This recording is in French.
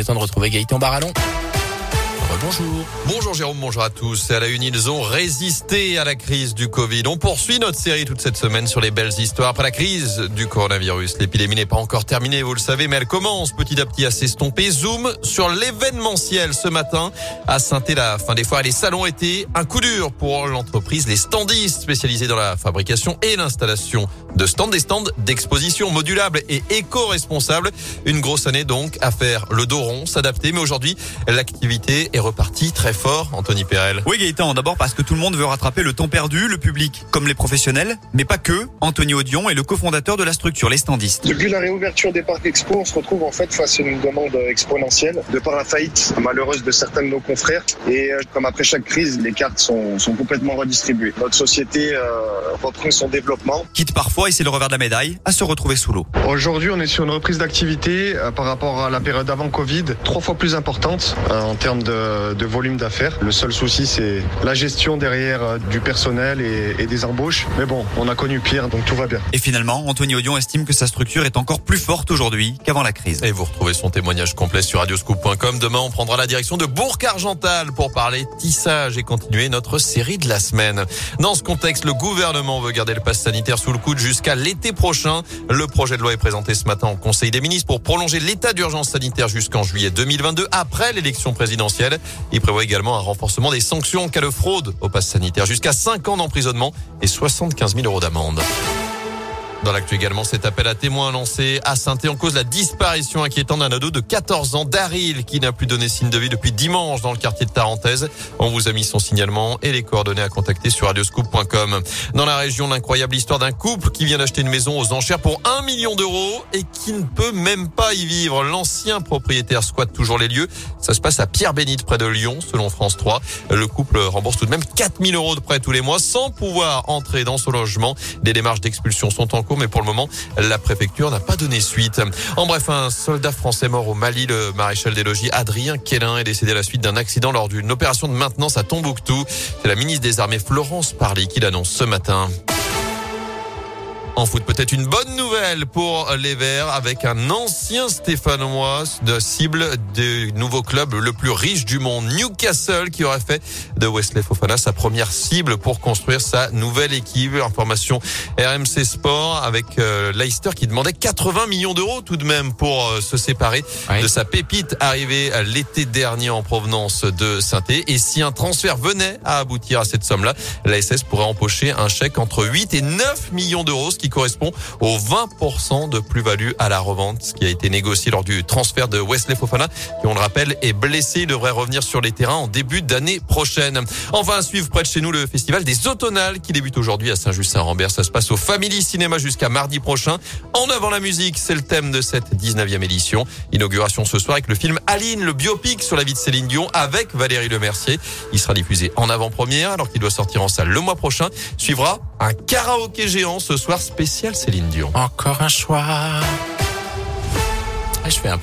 Il est temps de retrouver Gaëtan Barallon. Bonjour. Bonjour Jérôme, bonjour à tous. À la une, ils ont résisté à la crise du Covid. On poursuit notre série toute cette semaine sur les belles histoires après la crise du coronavirus. L'épidémie n'est pas encore terminée, vous le savez, mais elle commence petit à petit à s'estomper. Zoom sur l'événementiel ce matin à saint la fin des foires. Les salons étaient un coup dur pour l'entreprise. Les standistes spécialisés dans la fabrication et l'installation de stands, des stands d'exposition modulables et éco-responsables. Une grosse année donc à faire le dos rond, s'adapter. Mais aujourd'hui, l'activité est reparti très fort, Anthony Perel. Oui Gaëtan, d'abord parce que tout le monde veut rattraper le temps perdu, le public comme les professionnels, mais pas que. Anthony Audion est le cofondateur de la structure Les Standistes. Depuis la réouverture des parcs expo, on se retrouve en fait face à une demande exponentielle de par la faillite malheureuse de certains de nos confrères. Et euh, comme après chaque crise, les cartes sont, sont complètement redistribuées. Notre société euh, reprend son développement. Quitte parfois, et c'est le revers de la médaille, à se retrouver sous l'eau. Aujourd'hui, on est sur une reprise d'activité euh, par rapport à la période avant Covid, trois fois plus importante euh, en termes de de, volume d'affaires. Le seul souci, c'est la gestion derrière euh, du personnel et, des embauches. Mais bon, on a connu pire, donc tout va bien. Et finalement, Anthony Audion estime que sa structure est encore plus forte aujourd'hui qu'avant la crise. Et vous retrouvez son témoignage complet sur radioscoop.com. Demain, on prendra la direction de Bourg-Argental pour parler tissage et continuer notre série de la semaine. Dans ce contexte, le gouvernement veut garder le pass sanitaire sous le coude jusqu'à l'été prochain. Le projet de loi est présenté ce matin au Conseil des ministres pour prolonger l'état d'urgence sanitaire jusqu'en juillet 2022 après l'élection présidentielle. Il prévoit également un renforcement des sanctions en cas de fraude au pass sanitaire, jusqu'à 5 ans d'emprisonnement et 75 000 euros d'amende. Dans l'actu également, cet appel à témoins lancé à saint en cause la disparition inquiétante d'un ado de 14 ans, Daryl, qui n'a plus donné signe de vie depuis dimanche dans le quartier de Tarentaise. On vous a mis son signalement et les coordonnées à contacter sur radioscoop.com. Dans la région, l'incroyable histoire d'un couple qui vient d'acheter une maison aux enchères pour 1 million d'euros et qui ne peut même pas y vivre. L'ancien propriétaire squatte toujours les lieux. Ça se passe à Pierre-Bénite, près de Lyon, selon France 3. Le couple rembourse tout de même 4000 euros de prêt tous les mois sans pouvoir entrer dans son logement. Des démarches d'expulsion sont en cours mais pour le moment, la préfecture n'a pas donné suite. En bref, un soldat français mort au Mali, le maréchal des logis Adrien Quélin est décédé à la suite d'un accident lors d'une opération de maintenance à Tombouctou. C'est la ministre des Armées Florence Parly qui l'annonce ce matin. En foot, peut-être une bonne nouvelle pour les Verts avec un ancien Stéphanois de cible du nouveau club le plus riche du monde, Newcastle, qui aurait fait de Wesley Fofana sa première cible pour construire sa nouvelle équipe. Information RMC Sport avec euh, Leicester qui demandait 80 millions d'euros tout de même pour euh, se séparer de sa pépite arrivée l'été dernier en provenance de saint Et si un transfert venait à aboutir à cette somme-là, la SS pourrait empocher un chèque entre 8 et 9 millions d'euros, ce qui correspond aux 20% de plus-value à la revente, ce qui a été négocié lors du transfert de Wesley Fofana, qui on le rappelle est blessé, il devrait revenir sur les terrains en début d'année prochaine. Enfin, à suivre près de chez nous le festival des Automnales qui débute aujourd'hui à Saint-Just-Saint-Rambert. Ça se passe au Family Cinéma jusqu'à mardi prochain. En avant la musique, c'est le thème de cette 19e édition. Inauguration ce soir avec le film Aline, le biopic sur la vie de Céline Dion avec Valérie Lemercier. Il sera diffusé en avant-première alors qu'il doit sortir en salle le mois prochain. Suivra un karaoké géant ce soir spécial Céline Dion. Encore un choix. Je fais un